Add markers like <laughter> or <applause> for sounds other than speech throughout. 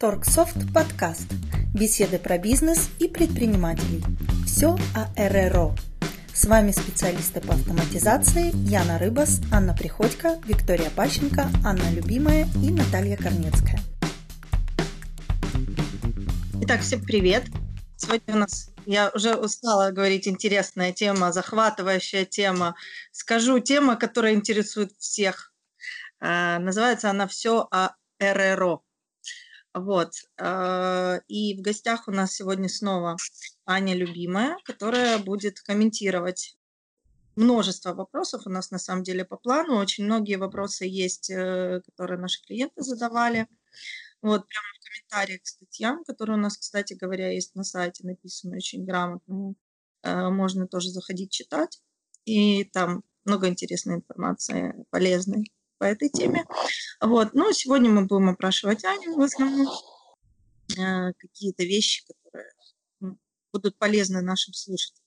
Торксофт подкаст. Беседы про бизнес и предпринимателей. Все о РРО. С вами специалисты по автоматизации Яна Рыбас, Анна Приходько, Виктория Пащенко, Анна Любимая и Наталья Корнецкая. Итак, всем привет. Сегодня у нас, я уже устала говорить, интересная тема, захватывающая тема. Скажу тема, которая интересует всех. Э, называется она «Все о РРО». Вот. Э, и в гостях у нас сегодня снова Аня Любимая, которая будет комментировать множество вопросов у нас на самом деле по плану. Очень многие вопросы есть, э, которые наши клиенты задавали. Вот прямо в комментариях к статьям, которые у нас, кстати говоря, есть на сайте, написаны очень грамотно. Э, можно тоже заходить читать. И там много интересной информации, полезной по этой теме. Вот. Но сегодня мы будем опрашивать Аню в основном. Э, какие-то вещи, которые будут полезны нашим слушателям.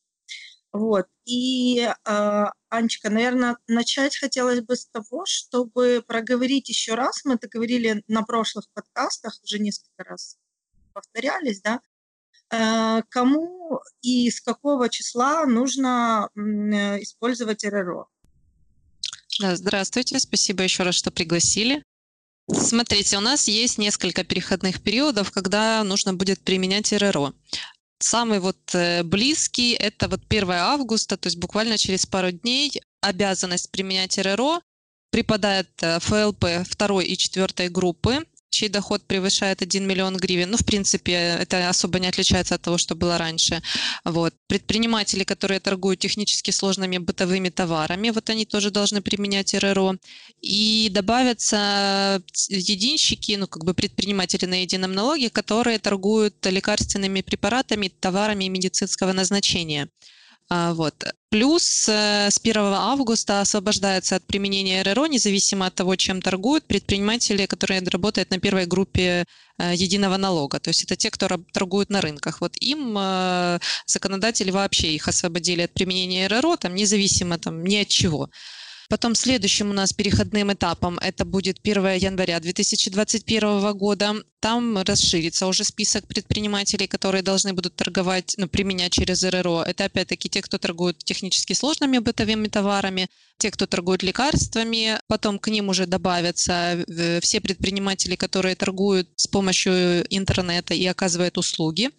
Вот. И, э, Анечка, наверное, начать хотелось бы с того, чтобы проговорить еще раз. Мы это говорили на прошлых подкастах, уже несколько раз повторялись, да, э, кому и с какого числа нужно использовать РРО. Да, здравствуйте, спасибо еще раз, что пригласили. Смотрите, у нас есть несколько переходных периодов, когда нужно будет применять РРО. Самый вот э, близкий – это вот 1 августа, то есть буквально через пару дней обязанность применять РРО припадает э, ФЛП второй и четвертой группы чей доход превышает 1 миллион гривен. Ну, в принципе, это особо не отличается от того, что было раньше. Вот. Предприниматели, которые торгуют технически сложными бытовыми товарами, вот они тоже должны применять РРО. И добавятся единщики, ну, как бы предприниматели на едином налоге, которые торгуют лекарственными препаратами, товарами медицинского назначения. А, вот. Плюс э, с 1 августа освобождаются от применения РРО, независимо от того, чем торгуют, предприниматели, которые работают на первой группе э, единого налога. То есть это те, кто торгуют на рынках. Вот им э, законодатели вообще их освободили от применения РРО, там, независимо там, ни от чего. Потом следующим у нас переходным этапом это будет 1 января 2021 года. Там расширится уже список предпринимателей, которые должны будут торговать, ну, применять через РРО. Это опять-таки те, кто торгует технически сложными бытовыми товарами, те, кто торгует лекарствами. Потом к ним уже добавятся э, все предприниматели, которые торгуют с помощью интернета и оказывают услуги.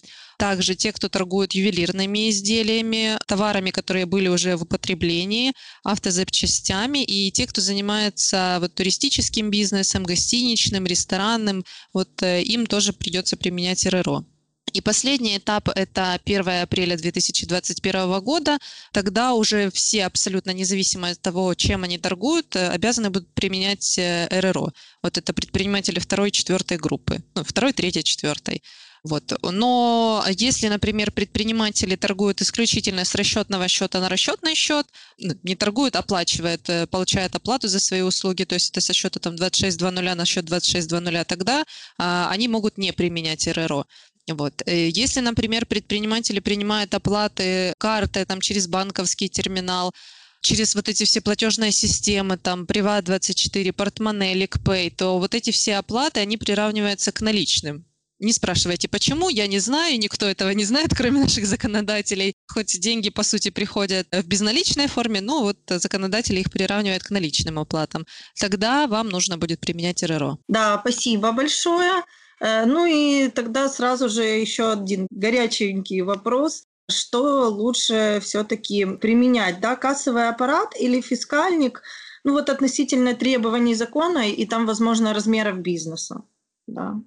Также те, кто торгует ювелирными изделиями, товарами, которые были уже в употреблении, автозапчастями, и те, кто занимается вот, туристическим бизнесом, гостиничным, ресторанным, вот э, им тоже придется применять РРО. И последний этап – это 1 апреля 2021 года. Тогда уже все, абсолютно независимо от того, чем они торгуют, э, обязаны будут применять э, РРО. Вот это предприниматели второй четвертой группы. Ну, второй, третьей, четвертой. Вот. Но если, например, предприниматели торгуют исключительно с расчетного счета на расчетный счет, не торгуют, оплачивает, э, получает оплату за свои услуги, то есть это со счета там 26.00 на счет 26.00, тогда а, они могут не применять РРО. Вот. Э, если, например, предприниматели принимают оплаты карты там, через банковский терминал, через вот эти все платежные системы, там, Приват24, Портмоне, Ликпэй, то вот эти все оплаты, они приравниваются к наличным. Не спрашивайте, почему, я не знаю, никто этого не знает, <laughs> кроме наших законодателей. Хоть деньги, по сути, приходят в безналичной форме, но вот законодатели их приравнивают к наличным оплатам. Тогда вам нужно будет применять РРО. Да, спасибо большое. Э, ну и тогда сразу же еще один горяченький вопрос. Что лучше все-таки применять, да, кассовый аппарат или фискальник? Ну вот относительно требований закона и там, возможно, размеров бизнеса. Да.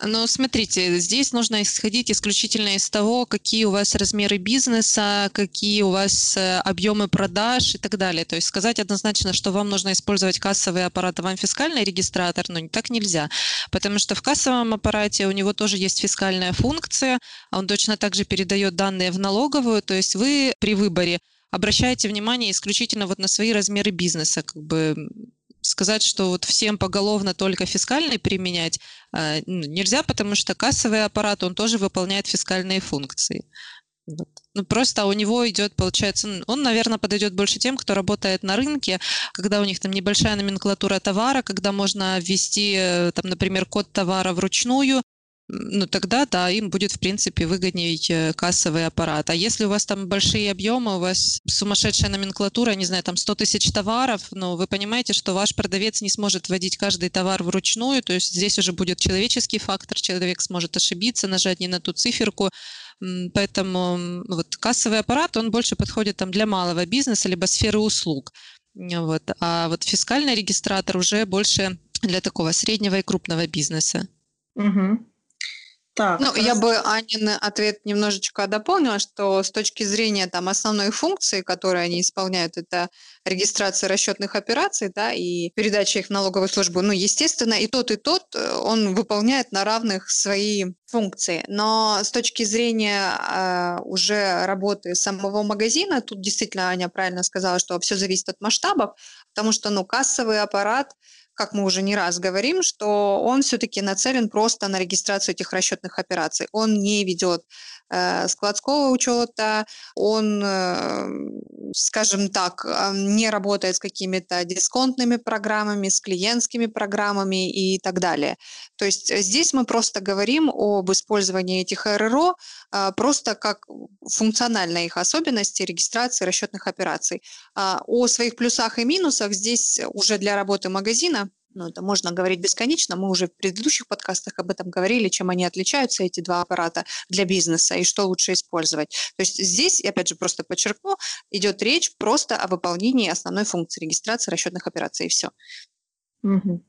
Но смотрите, здесь нужно исходить исключительно из того, какие у вас размеры бизнеса, какие у вас э, объемы продаж и так далее. То есть сказать однозначно, что вам нужно использовать кассовый аппарат, а вам фискальный регистратор, ну, так нельзя. Потому что в кассовом аппарате у него тоже есть фискальная функция, а он точно так же передает данные в налоговую. То есть вы при выборе обращаете внимание исключительно вот на свои размеры бизнеса, как бы сказать, что вот всем поголовно только фискальный применять э, нельзя, потому что кассовый аппарат, он тоже выполняет фискальные функции. Ну, просто у него идет, получается, он, наверное, подойдет больше тем, кто работает на рынке, когда у них там небольшая номенклатура товара, когда можно ввести, э, там, например, код товара вручную, ну тогда, да, им будет, в принципе, выгоднее э, кассовый аппарат. А если у вас там большие объемы, у вас сумасшедшая номенклатура, не знаю, там 100 тысяч товаров, но вы понимаете, что ваш продавец не сможет вводить каждый товар вручную, то есть здесь уже будет человеческий фактор, человек сможет ошибиться, нажать не на ту циферку, Поэтому вот кассовый аппарат, он больше подходит там для малого бизнеса, либо сферы услуг. Вот. А вот фискальный регистратор уже больше для такого среднего и крупного бизнеса. Угу. Так, ну, раз... я бы Анин ответ немножечко дополнила, что с точки зрения там основной функции, которую они исполняют, это регистрация расчетных операций, да, и передача их в налоговую службу, ну, естественно, и тот, и тот, э, он выполняет на равных свои функции. Но с точки зрения э, уже работы самого магазина, тут действительно Аня правильно сказала, что все зависит от масштабов, потому что, ну, кассовый аппарат – как мы уже не раз говорим, что он все-таки нацелен просто на регистрацию этих расчетных операций. Он не ведет Э, складского учета, он, э, скажем так, э, не работает с какими-то дисконтными программами, с клиентскими программами и так далее. То есть здесь мы просто говорим об использовании этих РРО просто как функциональной их особенности регистрации расчетных операций. А о своих плюсах и минусах здесь уже для работы магазина ну, это можно говорить бесконечно. Мы уже в предыдущих подкастах об этом говорили, чем они отличаются, эти два аппарата для бизнеса, и что лучше использовать. То есть здесь, я опять же просто подчеркну, идет речь просто о выполнении основной функции регистрации расчетных операций, и все. Угу.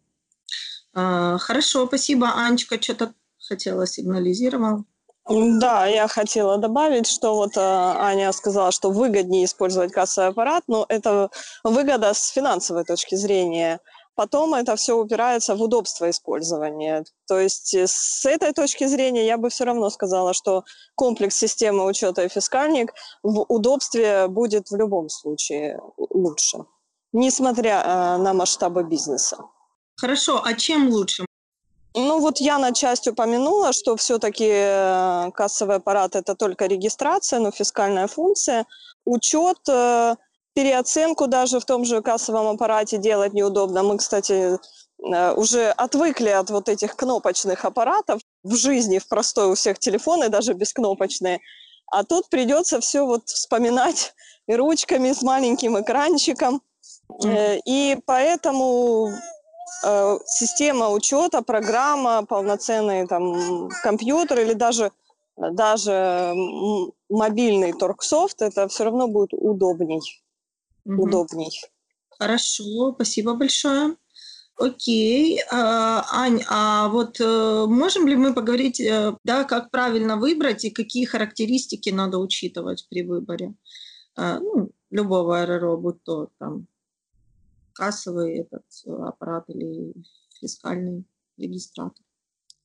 А, хорошо, спасибо. Анечка что-то хотела сигнализировала. Да, я хотела добавить, что вот э, Аня сказала, что выгоднее использовать кассовый аппарат, но это выгода с финансовой точки зрения – потом это все упирается в удобство использования. То есть э, с этой точки зрения я бы все равно сказала, что комплекс системы учета и фискальник в удобстве будет в любом случае лучше, несмотря э, на масштабы бизнеса. Хорошо, а чем лучше? Ну вот я на часть упомянула, что все-таки э, кассовый аппарат это только регистрация, но фискальная функция. Учет переоценку даже в том же кассовом аппарате делать неудобно. Мы, кстати, э, уже отвыкли от вот этих кнопочных аппаратов в жизни, в простой у всех телефоны, даже бескнопочные. А тут придется все вот вспоминать и ручками с маленьким экранчиком. Mm. И поэтому э, система учета, программа, полноценный там компьютер или даже даже мобильный торгсофт, это все равно будет удобней угу. удобней. Хорошо, спасибо большое. Окей, а, Ань, а вот э, можем ли мы поговорить, э, да, как правильно выбрать и какие характеристики надо учитывать при выборе а, ну, любого будь то там кассовый этот аппарат или фискальный регистратор?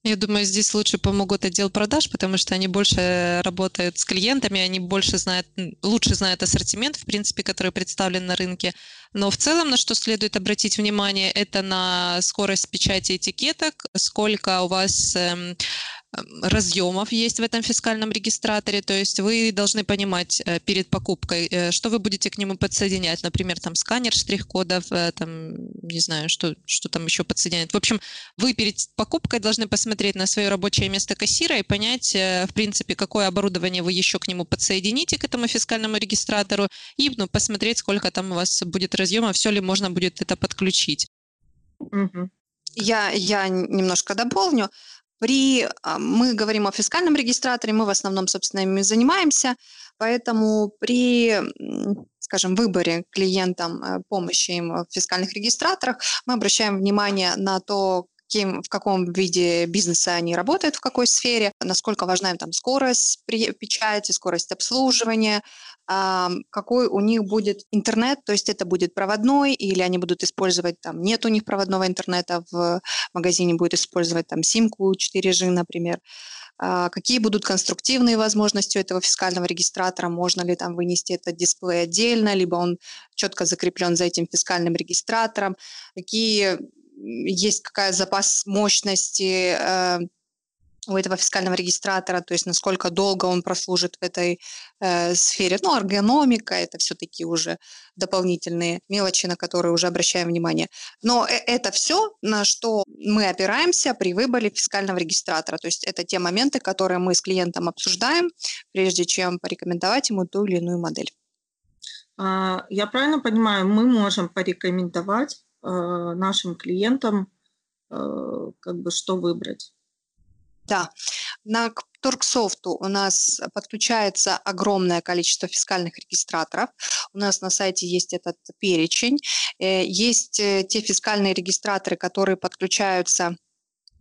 Я думаю, здесь лучше помогут отдел продаж, потому что они больше работают с клиентами, они больше знают, лучше знают ассортимент, в принципе, который представлен на рынке. Но в целом, на что следует обратить внимание, это на скорость печати этикеток, сколько у вас эм, разъемов есть в этом фискальном регистраторе, то есть вы должны понимать э, перед покупкой, э, что вы будете к нему подсоединять, например, там сканер штрих-кодов, э, там, не знаю, что, что там еще подсоединять. В общем, вы перед покупкой должны посмотреть на свое рабочее место кассира и понять, в принципе, какое оборудование вы еще к нему подсоедините, к этому фискальному регистратору, и ну, посмотреть, сколько там у вас будет разъемов, все ли можно будет это подключить. Угу. Я, я немножко дополню. При, а, мы говорим о фискальном регистраторе, мы в основном, собственно, ими занимаемся, поэтому при, скажем, выборе клиентам э, помощи им в фискальных регистраторах мы обращаем внимание на то, каким, в каком виде бизнеса они работают, в какой сфере, насколько важна им там скорость печати, скорость обслуживания, какой у них будет интернет, то есть это будет проводной, или они будут использовать, там, нет у них проводного интернета, в магазине будет использовать там симку 4G, например. А, какие будут конструктивные возможности у этого фискального регистратора, можно ли там вынести этот дисплей отдельно, либо он четко закреплен за этим фискальным регистратором, какие есть какая запас мощности, э, у этого фискального регистратора, то есть насколько долго он прослужит в этой э, сфере. Ну, эргономика – это все-таки уже дополнительные мелочи, на которые уже обращаем внимание. Но э, это все, на что мы опираемся при выборе фискального регистратора. То есть это те моменты, которые мы с клиентом обсуждаем, прежде чем порекомендовать ему ту или иную модель. А, я правильно понимаю, мы можем порекомендовать нашим клиентам, э, как бы, что выбрать? Да, на Торгсофту у нас подключается огромное количество фискальных регистраторов. У нас на сайте есть этот перечень. Э, есть э, те фискальные регистраторы, которые подключаются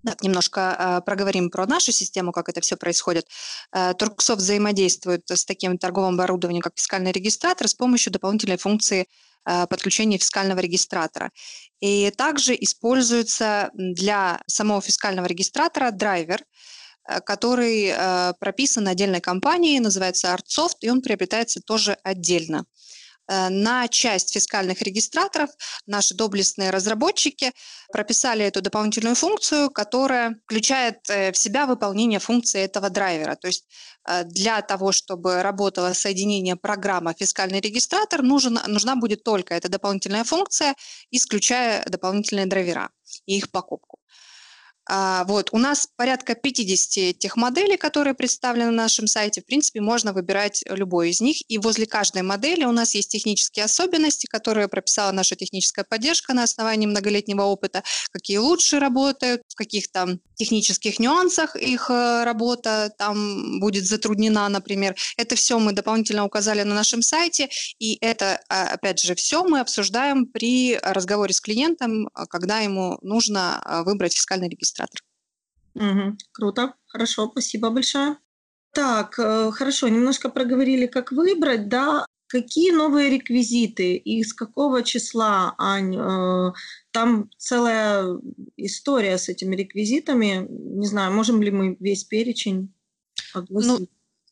так, немножко э, проговорим про нашу систему, как это все происходит. Э, Торгсофт взаимодействует с таким торговым оборудованием, как фискальный регистратор, с помощью дополнительной функции э, подключения фискального регистратора. И также используется для самого фискального регистратора драйвер, э, который э, прописан отдельной компанией, называется ArtSoft, и он приобретается тоже отдельно. Э, на часть фискальных регистраторов наши доблестные разработчики прописали эту дополнительную функцию, которая включает э, в себя выполнение функции этого драйвера. То есть э, для того, чтобы работало соединение программа фискальный регистратор, нужен, нужна будет только эта дополнительная функция, исключая дополнительные драйвера и их покупку. А, вот, у нас порядка 50 тех моделей, которые представлены на нашем сайте. В принципе, можно выбирать любой из них. И возле каждой модели у нас есть технические особенности, которые прописала наша техническая поддержка на основании многолетнего опыта, какие лучше работают, в каких-то технических нюансах их э, работа там будет затруднена, например. Это все мы дополнительно указали на нашем сайте. И это, а, опять же, все мы обсуждаем при разговоре с клиентом, когда ему нужно а, выбрать фискальный регистр администратор. Угу, круто, хорошо, спасибо большое. Так, э, хорошо, немножко проговорили, как выбрать, да. Какие новые реквизиты и с какого числа, Ань? Э, там целая история с этими реквизитами. Не знаю, можем ли мы весь перечень огласить? Ну,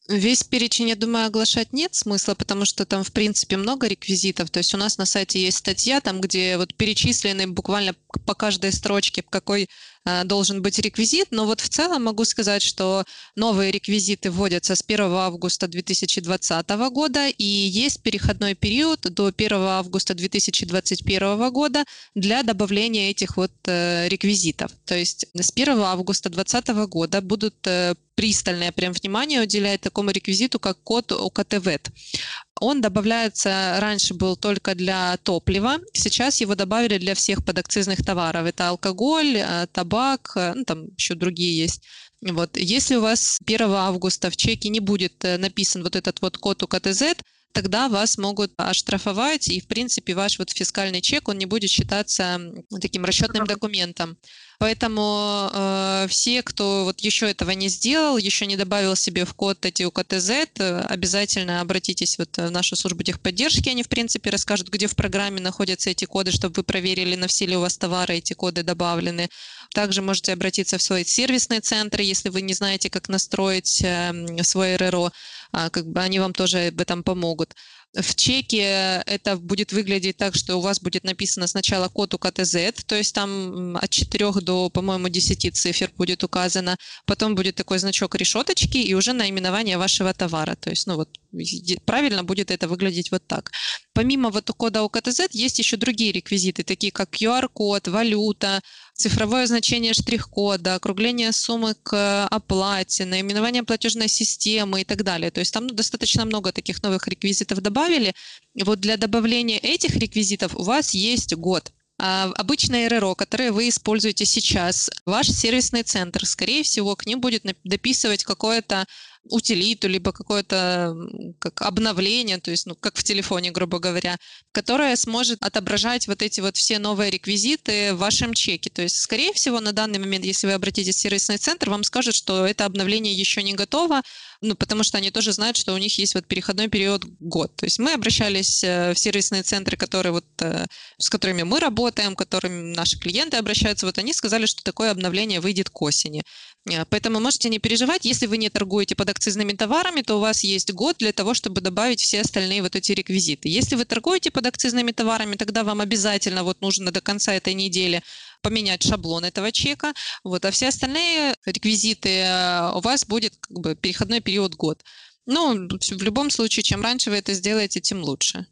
Весь перечень, я думаю, оглашать нет смысла, потому что там, в принципе, много реквизитов. То есть у нас на сайте есть статья, там, где вот перечислены буквально по каждой строчке, какой должен быть реквизит, но вот в целом могу сказать, что новые реквизиты вводятся с 1 августа 2020 года и есть переходной период до 1 августа 2021 года для добавления этих вот э, реквизитов. То есть с 1 августа 2020 года будут э, пристальное прям внимание уделять такому реквизиту, как код УКТВЭТ. Он добавляется, раньше был только для топлива, сейчас его добавили для всех подакцизных товаров. Это алкоголь, э, табак, э, ну, там еще другие есть. Вот. Если у вас 1 августа в чеке не будет э, написан вот этот вот код УКТЗ, тогда вас могут оштрафовать, и, в принципе, ваш вот фискальный чек, он не будет считаться таким расчетным документом. Поэтому э, все, кто вот еще этого не сделал, еще не добавил себе в код эти УКТЗ, э, обязательно обратитесь вот в нашу службу техподдержки, они, в принципе, расскажут, где в программе находятся эти коды, чтобы вы проверили, на все ли у вас товары эти коды добавлены. Также можете обратиться в свой сервисный центр, если вы не знаете, как настроить э, свой РРО, как бы они вам тоже об этом помогут. В чеке это будет выглядеть так, что у вас будет написано сначала код УКТЗ, то есть там от 4 до, по-моему, 10 цифр будет указано. Потом будет такой значок решеточки и уже наименование вашего товара. То есть, ну вот, правильно будет это выглядеть вот так. Помимо вот кода УКТЗ есть еще другие реквизиты, такие как QR-код, валюта, цифровое значение штрих-кода, округление суммы к оплате, наименование платежной системы и так далее. То есть там достаточно много таких новых реквизитов добавили. И вот для добавления этих реквизитов у вас есть год. А обычное РРО, которое вы используете сейчас, ваш сервисный центр, скорее всего, к ним будет дописывать какое-то утилиту, либо какое-то как обновление, то есть, ну, как в телефоне, грубо говоря, которое сможет отображать вот эти вот все новые реквизиты в вашем чеке. То есть, скорее всего, на данный момент, если вы обратитесь в сервисный центр, вам скажут, что это обновление еще не готово, ну, потому что они тоже знают, что у них есть вот переходной период год. То есть мы обращались э, в сервисные центры, которые вот, э, с которыми мы работаем, которыми наши клиенты обращаются, вот они сказали, что такое обновление выйдет к осени. Э, поэтому можете не переживать, если вы не торгуете под акцизными товарами, то у вас есть год для того, чтобы добавить все остальные вот эти реквизиты. Если вы торгуете под акцизными товарами, тогда вам обязательно вот нужно до конца этой недели поменять шаблон этого чека, вот, а все остальные реквизиты у вас будет как бы переходной период год. Ну, в любом случае, чем раньше вы это сделаете, тем лучше.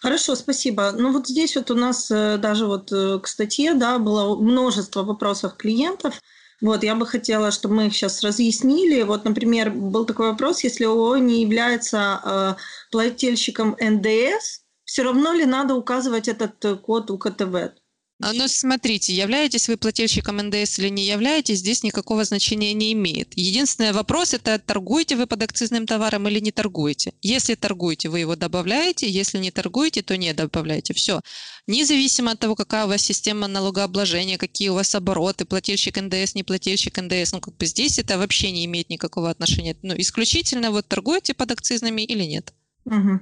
Хорошо, спасибо. Ну вот здесь вот у нас э, даже вот э, к статье, да, было множество вопросов клиентов. Вот, я бы хотела, чтобы мы их сейчас разъяснили. Вот, например, был такой вопрос, если ООО не является э, плательщиком НДС, все равно ли надо указывать этот код у А, ну, смотрите, являетесь вы плательщиком НДС или не являетесь, здесь никакого значения не имеет. Единственный вопрос – это торгуете вы под акцизным товаром или не торгуете. Если торгуете, вы его добавляете, если не торгуете, то не добавляете. Все. Независимо от того, какая у вас система налогообложения, какие у вас обороты, плательщик НДС, не плательщик НДС, ну, как бы здесь это вообще не имеет никакого отношения. Ну, исключительно вот торгуете под акцизными или нет. Угу.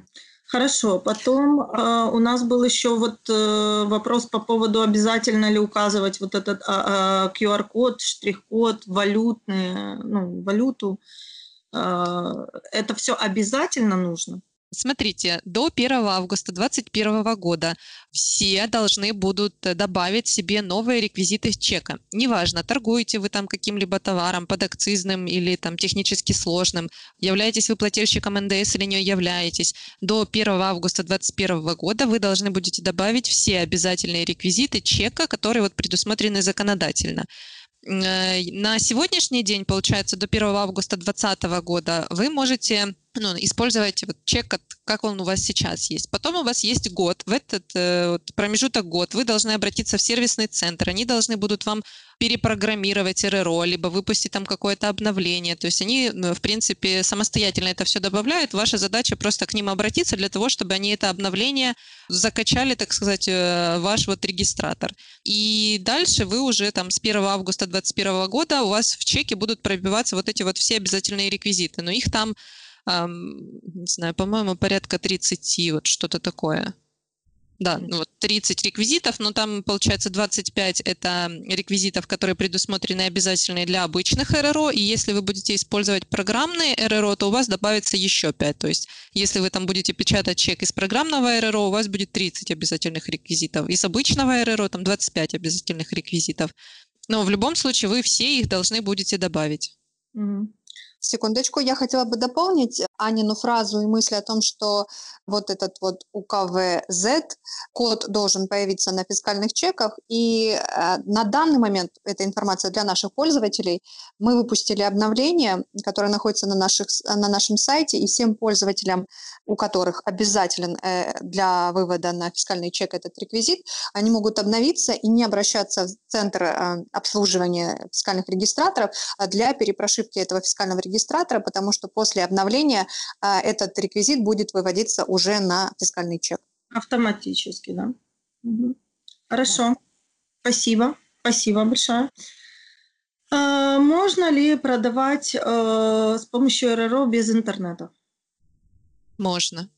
Хорошо. Потом э, у нас был еще вот э, вопрос по поводу, обязательно ли указывать вот этот э, QR-код, штрих-код, валютные, ну, валюту. Э, это все обязательно нужно? Смотрите, до 1 августа 2021 года все должны будут добавить себе новые реквизиты чека. Неважно, торгуете вы там каким-либо товаром подакцизным или там технически сложным, являетесь вы плательщиком НДС или не являетесь. До 1 августа 2021 года вы должны будете добавить все обязательные реквизиты чека, которые вот предусмотрены законодательно. Э, на сегодняшний день, получается, до 1 августа 2020 года вы можете ну, использовать вот чек, как он у вас сейчас есть. Потом у вас есть год. В этот э, вот, промежуток год вы должны обратиться в сервисный центр. Они должны будут вам перепрограммировать РРО, либо выпустить там какое-то обновление. То есть они, ну, в принципе, самостоятельно это все добавляют. Ваша задача просто к ним обратиться для того, чтобы они это обновление закачали, так сказать, э, ваш вот регистратор. И дальше вы уже там с 1 августа 2021 года у вас в чеке будут пробиваться вот эти вот все обязательные реквизиты. Но их там не знаю, по-моему, порядка 30, вот что-то такое. Да, ну вот 30 реквизитов, но там, получается, 25 – это реквизитов, которые предусмотрены обязательные для обычных РРО, и если вы будете использовать программные РРО, то у вас добавится еще 5. То есть, если вы там будете печатать чек из программного РРО, у вас будет 30 обязательных реквизитов. Из обычного РРО там 25 обязательных реквизитов. Но в любом случае вы все их должны будете добавить. Mm-hmm. Секундочку, я хотела бы дополнить Анину фразу и мысль о том, что вот этот вот УКВЗ, код должен появиться на фискальных чеках, и э, на данный момент, эта информация для наших пользователей, мы выпустили обновление, которое находится на, наших, на нашем сайте, и всем пользователям, у которых обязателен э, для вывода на фискальный чек этот реквизит, они могут обновиться и не обращаться в центр э, обслуживания фискальных регистраторов а для перепрошивки этого фискального регистратора, потому что после обновления этот реквизит будет выводиться уже на фискальный чек. Автоматически, да. Угу. Хорошо. Спасибо. Спасибо большое. А, можно ли продавать э, с помощью РРО без интернета? Можно,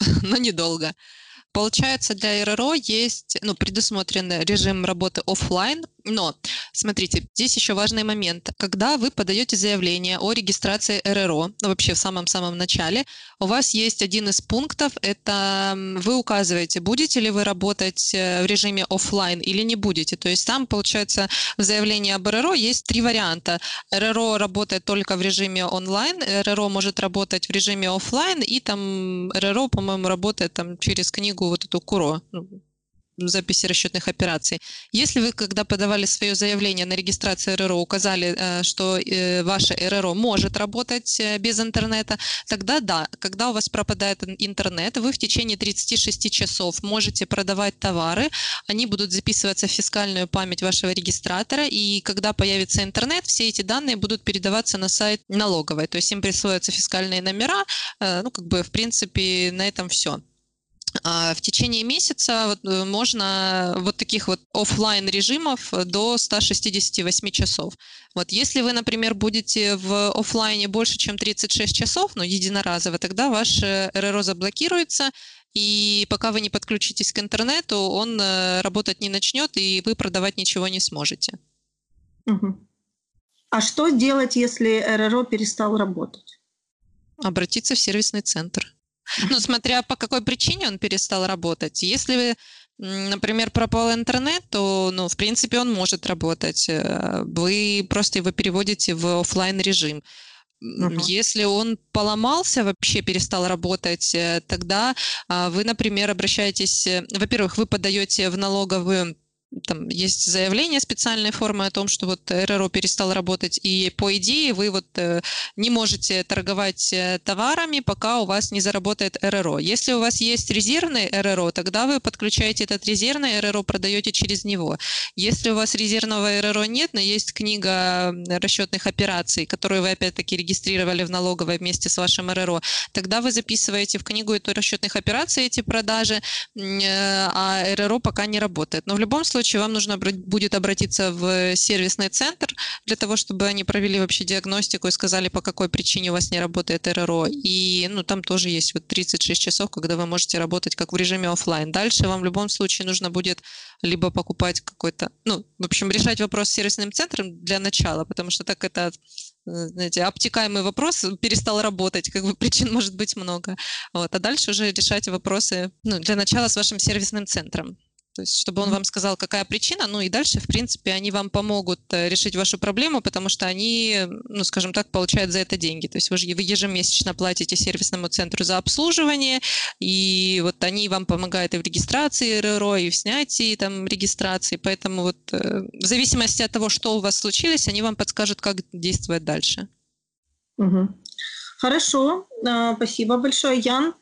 <laughs> но недолго. Получается, для РРО есть, ну, предусмотрен режим работы офлайн, но, смотрите, здесь еще важный момент. Когда вы подаете заявление о регистрации РРО, ну, вообще в самом-самом начале, у вас есть один из пунктов, это вы указываете, будете ли вы работать э, в режиме офлайн или не будете. То есть там, получается, в заявлении об РРО есть три варианта. РРО работает только в режиме онлайн, РРО может работать в режиме офлайн, и там РРО, по-моему, работает там через книгу вот эту КУРО, ну, записи расчетных операций. Если вы, когда подавали свое заявление на регистрацию РРО, указали, э, что э, ваше РРО может работать э, без интернета, тогда да, когда у вас пропадает интернет, вы в течение 36 часов можете продавать товары, они будут записываться в фискальную память вашего регистратора, и когда появится интернет, все эти данные будут передаваться на сайт налоговой, то есть им присвоятся фискальные номера, ну, как бы, в принципе, на этом все. А, в течение месяца вот, э, можно вот таких вот офлайн режимов до 168 часов. Вот если вы, например, будете в офлайне больше, чем 36 часов, ну, единоразово, тогда ваш э, РРО заблокируется, и пока вы не подключитесь к интернету, он э, работать не начнет, и вы продавать ничего не сможете. Угу. А что делать, если РРО перестал работать? Обратиться в сервисный центр. Ну, смотря по какой причине он перестал работать. Если например, пропал интернет, то, ну, в принципе, он может работать. Э, вы просто его переводите в офлайн режим. Uh-huh. Если он поломался, вообще перестал работать, э, тогда а, вы, например, обращаетесь, э, во-первых, вы подаете в налоговую там есть заявление специальной формы о том, что вот РРО перестал работать, и по идее вы вот э, не можете торговать э, товарами, пока у вас не заработает РРО. Если у вас есть резервный РРО, тогда вы подключаете этот резервный РРО, продаете через него. Если у вас резервного РРО нет, но есть книга расчетных операций, которую вы опять-таки регистрировали в налоговой вместе с вашим РРО, тогда вы записываете в книгу эту расчетных операций эти продажи, э, а РРО пока не работает. Но в любом случае случае вам нужно будет обратиться в сервисный центр для того, чтобы они провели вообще диагностику и сказали, по какой причине у вас не работает РРО. И ну, там тоже есть вот 36 часов, когда вы можете работать как в режиме офлайн. Дальше вам в любом случае нужно будет либо покупать какой-то, ну, в общем, решать вопрос с сервисным центром для начала, потому что так это знаете, обтекаемый вопрос перестал работать, как бы причин может быть много. Вот, а дальше уже решать вопросы, ну, для начала с вашим сервисным центром. То есть, чтобы он вам сказал, какая причина, ну и дальше, в принципе, они вам помогут э, решить вашу проблему, потому что они, ну, скажем так, получают за это деньги. То есть вы, вы ежемесячно платите сервисному центру за обслуживание, и вот они вам помогают и в регистрации РРО, и в снятии там регистрации. Поэтому вот э, в зависимости от того, что у вас случилось, они вам подскажут, как действовать дальше. Угу. Хорошо, а, спасибо большое, Ян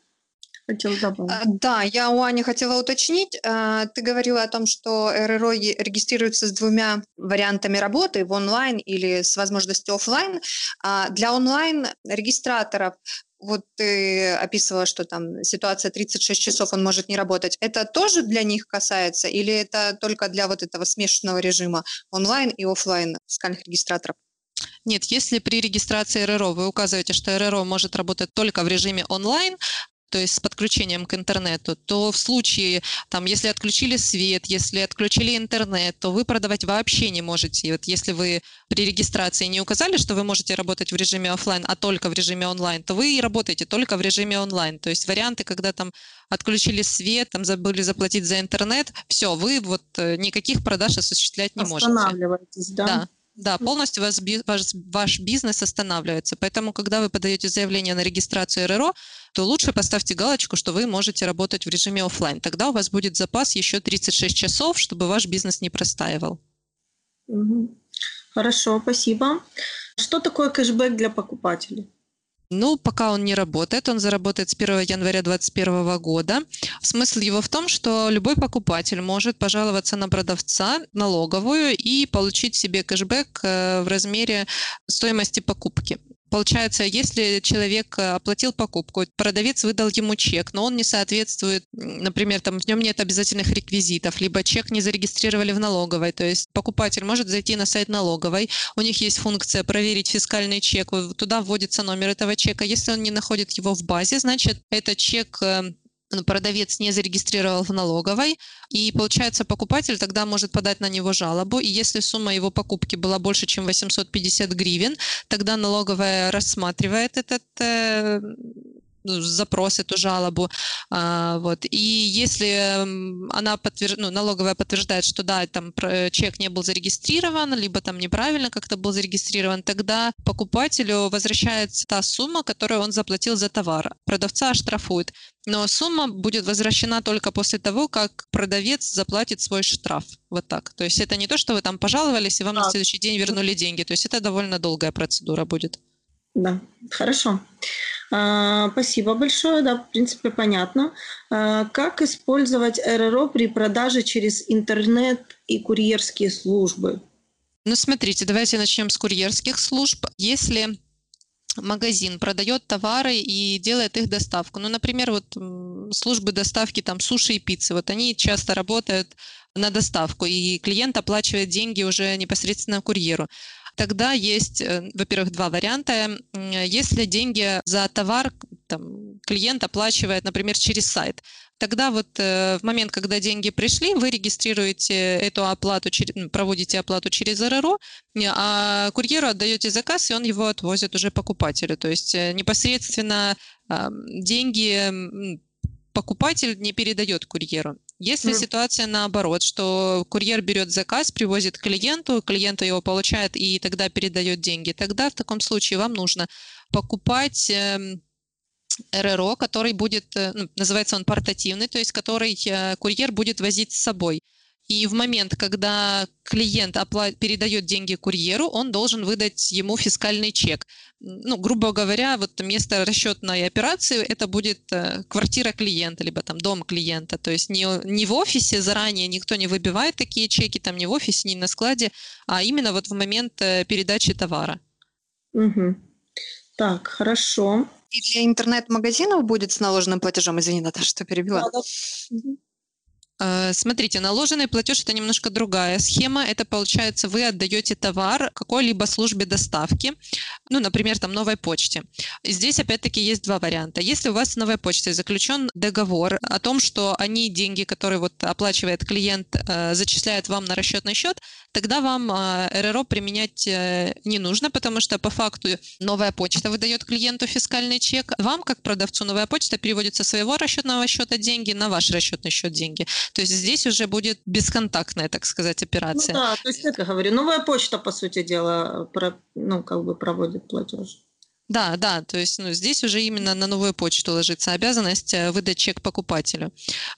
хотел добавить. А, да, я у Ани хотела уточнить. А, ты говорила о том, что РРО регистрируется с двумя вариантами работы, в онлайн или с возможностью офлайн. А для онлайн регистраторов вот ты описывала, что там ситуация 36 часов, он может не работать. Это тоже для них касается или это только для вот этого смешанного режима онлайн и офлайн фискальных регистраторов? Нет, если при регистрации РРО вы указываете, что РРО может работать только в режиме онлайн, то есть с подключением к интернету, то в случае, там, если отключили свет, если отключили интернет, то вы продавать вообще не можете. И вот если вы при регистрации не указали, что вы можете работать в режиме офлайн, а только в режиме онлайн, то вы и работаете только в режиме онлайн. То есть варианты, когда там отключили свет, там забыли заплатить за интернет, все, вы вот э, никаких продаж осуществлять не можете. Останавливаетесь, да? Да. Да, полностью вас, ваш, ваш бизнес останавливается. Поэтому, когда вы подаете заявление на регистрацию РРО, то лучше поставьте галочку, что вы можете работать в режиме офлайн. Тогда у вас будет запас еще 36 часов, чтобы ваш бизнес не простаивал. Хорошо, спасибо. Что такое кэшбэк для покупателей? Ну, пока он не работает, он заработает с 1 января 2021 года. Смысл его в том, что любой покупатель может пожаловаться на продавца налоговую и получить себе кэшбэк э, в размере стоимости покупки. Получается, если человек э, оплатил покупку, продавец выдал ему чек, но он не соответствует, например, там в нем нет обязательных реквизитов, либо чек не зарегистрировали в налоговой, то есть покупатель может зайти на сайт налоговой, у них есть функция проверить фискальный чек, туда вводится номер этого чека, если он не находит его в базе, значит, этот чек э, продавец не зарегистрировал в налоговой, и получается покупатель тогда может подать на него жалобу, и если сумма его покупки была больше, чем 850 гривен, тогда налоговая рассматривает этот э, запрос, эту жалобу. А, вот. И если она подтвержд... ну, налоговая подтверждает, что да, там чек не был зарегистрирован, либо там неправильно как-то был зарегистрирован, тогда покупателю возвращается та сумма, которую он заплатил за товар. Продавца оштрафует. Но сумма будет возвращена только после того, как продавец заплатит свой штраф. Вот так. То есть это не то, что вы там пожаловались, и вам а. на следующий день вернули деньги. То есть это довольно долгая процедура будет. Да, хорошо. А, спасибо большое, да, в принципе, понятно. А, как использовать РРО при продаже через интернет и курьерские службы? Ну, смотрите, давайте начнем с курьерских служб. Если магазин продает товары и делает их доставку. Ну, например, вот службы доставки там суши и пиццы, вот они часто работают на доставку, и клиент оплачивает деньги уже непосредственно курьеру тогда есть, э, во-первых, два варианта. Если деньги за товар там, клиент оплачивает, например, через сайт, тогда вот э, в момент, когда деньги пришли, вы регистрируете эту оплату, проводите оплату через РРО, а курьеру отдаете заказ, и он его отвозит уже покупателю. То есть э, непосредственно деньги покупатель не передает курьеру. Если mm. ситуация наоборот, что курьер берет заказ, привозит клиенту, клиент его получает и тогда передает деньги, тогда в таком случае вам нужно покупать эм, РРО, который будет, э, ну, называется он портативный, то есть который э, курьер будет возить с собой. И в момент, когда клиент опла- передает деньги курьеру, он должен выдать ему фискальный чек. Ну, грубо говоря, вот место расчетной операции это будет э, квартира клиента, либо там дом клиента. То есть не, не в офисе заранее никто не выбивает такие чеки, там не в офисе, не на складе, а именно вот в момент э, передачи товара. Угу. Так, хорошо. И для интернет-магазинов будет с наложенным платежом? Извини, Наташа, что перебила. Да, да. Э, смотрите, наложенный платеж это немножко другая схема. Это получается, вы отдаете товар какой-либо службе доставки, ну, например, там новой почте. Здесь опять-таки есть два варианта. Если у вас с новой почтой заключен договор о том, что они деньги, которые вот оплачивает клиент, э, зачисляют вам на расчетный счет, тогда вам э, РРО применять не нужно, потому что по факту новая почта выдает клиенту фискальный чек. Вам, как продавцу, новая почта переводит со своего расчетного счета деньги на ваш расчетный счет деньги. То есть здесь уже будет бесконтактная, так сказать, операция. Ну да, то есть это говорю, новая почта, по сути дела, про, ну, как бы проводит платеж. Да, да, то есть ну, здесь уже именно на новую почту ложится обязанность э, выдать чек покупателю.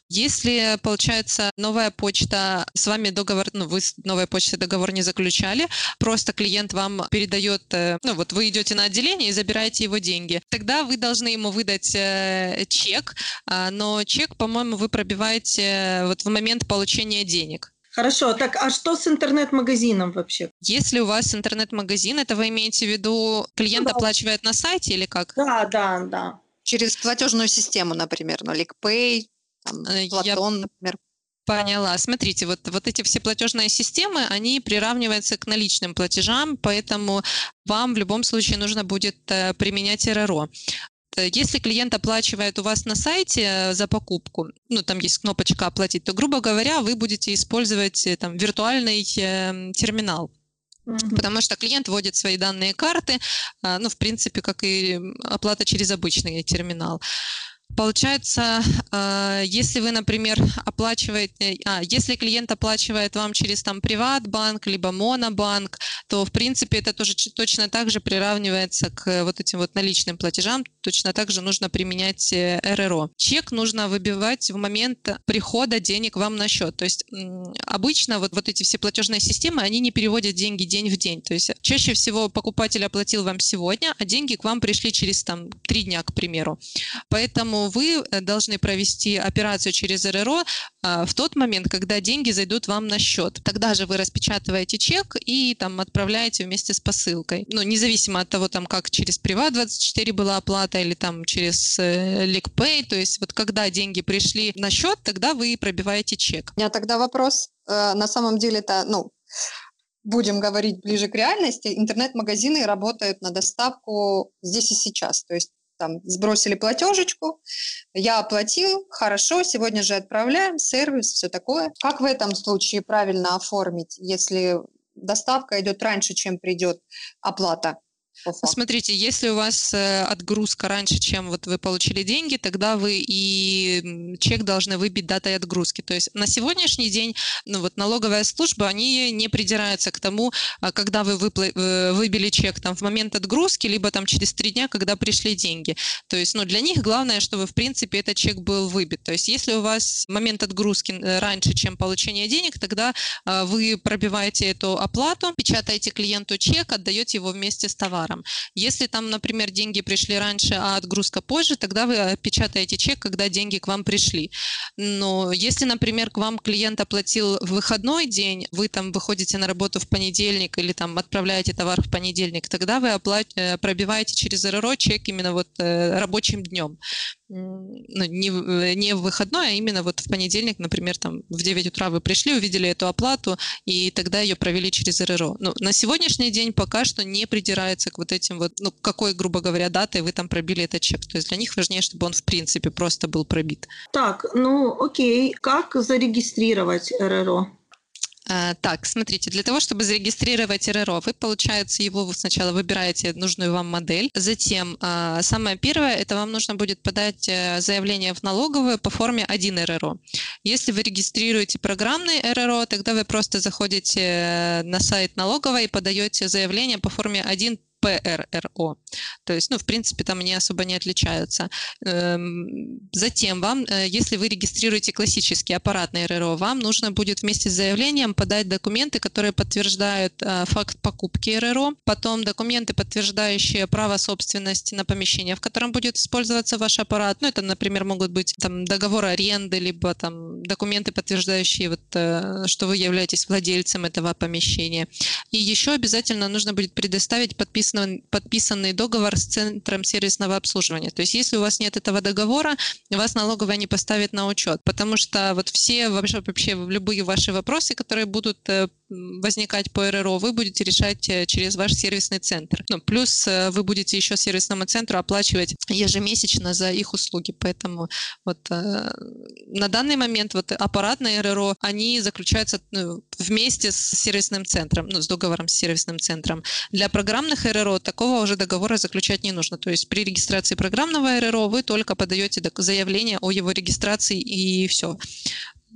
Если, получается, новая почта с вами договор, ну, вы с новой почтой договор не заключали, просто клиент вам передает, э, ну, вот вы идете на отделение и забираете его деньги, тогда вы должны ему выдать э, чек, а, но чек, по-моему, вы пробиваете вот в момент получения денег. Хорошо, так а что с интернет-магазином вообще? Если у вас интернет-магазин, это вы имеете в виду, клиент ну, оплачивает на сайте или как? Да, да, да. Через платежную систему, например, ну, LickPay, там, э, Платон, Я... например. Поняла. Смотрите, вот, вот эти все платежные системы, они приравниваются к наличным платежам, поэтому вам в любом случае нужно будет э, применять РРО. Э, если клиент оплачивает у вас на сайте э, за покупку, ну, там есть кнопочка «Оплатить», то, грубо говоря, вы будете использовать э, там виртуальный э, терминал. Потому что клиент вводит свои данные карты, ну, в принципе, как и оплата через обычный терминал. Получается, э, если вы, например, оплачиваете, а, если клиент оплачивает вам через там Приватбанк, либо Монобанк, то, в принципе, это тоже точно так же приравнивается к вот этим вот наличным платежам, точно так же нужно применять э, РРО. Чек нужно выбивать в момент прихода денег вам на счет. То есть обычно вот, вот эти все платежные системы, они не переводят деньги день в день. То есть чаще всего покупатель оплатил вам сегодня, а деньги к вам пришли через там три дня, к примеру. Поэтому вы э, должны провести операцию через РРО а, в тот момент, когда деньги зайдут вам на счет. Тогда же вы распечатываете чек и там отправляете вместе с посылкой. Ну, независимо от того, там, как через Приват24 была оплата или там через э, LickPay, то есть вот когда деньги пришли на счет, тогда вы пробиваете чек. У меня тогда вопрос. Э, на самом деле это, ну, будем говорить ближе к реальности, интернет-магазины работают на доставку здесь и сейчас. То есть там сбросили платежечку, я оплатил, хорошо, сегодня же отправляем, сервис, все такое. Как в этом случае правильно оформить, если доставка идет раньше, чем придет оплата? Смотрите, если у вас э, отгрузка раньше, чем вот вы получили деньги, тогда вы и чек должны выбить датой отгрузки. То есть на сегодняшний день ну, вот налоговая служба, они не придираются к тому, а, когда вы выпла- э, выбили чек там в момент отгрузки, либо там через три дня, когда пришли деньги. То есть ну, для них главное, чтобы в принципе этот чек был выбит. То есть если у вас момент отгрузки э, раньше, чем получение денег, тогда а, вы пробиваете эту оплату, печатаете клиенту чек, отдаете его вместе с товаром товаром. Если там, например, деньги пришли раньше, а отгрузка позже, тогда вы печатаете чек, когда деньги к вам пришли. Но если, например, к вам клиент оплатил в выходной день, вы там выходите на работу в понедельник или там отправляете товар в понедельник, тогда вы оплат... Э, пробиваете через РРО чек именно вот э, рабочим днем ну, не, э, не в выходной, а именно вот в понедельник, например, там в 9 утра вы пришли, увидели эту оплату, и тогда ее провели через РРО. Ну, на сегодняшний день пока что не придирается к вот этим вот, ну, какой, грубо говоря, датой вы там пробили этот чек. То есть для них важнее, чтобы он, в принципе, просто был пробит. Так, ну, окей. Как зарегистрировать РРО? А, так, смотрите, для того, чтобы зарегистрировать РРО, вы, получается, его сначала выбираете нужную вам модель, затем а, самое первое, это вам нужно будет подать э, заявление в налоговую по форме 1 РРО. Если вы регистрируете программный РРО, тогда вы просто заходите э, на сайт налоговой и подаете заявление по форме 1 ПРРО. То есть, ну, в принципе, там они особо не отличаются. Эм, затем вам, э, если вы регистрируете классический аппаратный РРО, вам нужно будет вместе с заявлением подать документы, которые подтверждают э, факт покупки РРО, потом документы, подтверждающие право собственности на помещение, в котором будет использоваться ваш аппарат. Ну, это, например, могут быть там договор аренды, либо там документы, подтверждающие, вот, э, что вы являетесь владельцем этого помещения. И еще обязательно нужно будет предоставить подписанный подписан, подписанный договор с центром сервисного обслуживания. То есть если у вас нет этого договора, вас налоговая не поставит на учет, потому что вот все вообще, вообще любые ваши вопросы, которые будут э, возникать по РРО, вы будете решать э, через ваш сервисный центр. Ну, плюс э, вы будете еще сервисному центру оплачивать ежемесячно за их услуги. Поэтому вот на данный момент вот аппаратные РРО, они заключаются ну, вместе с сервисным центром, ну, с договором с сервисным центром. Для программных РРО РРО, такого уже договора заключать не нужно. То есть при регистрации программного РРО вы только подаете заявление о его регистрации и все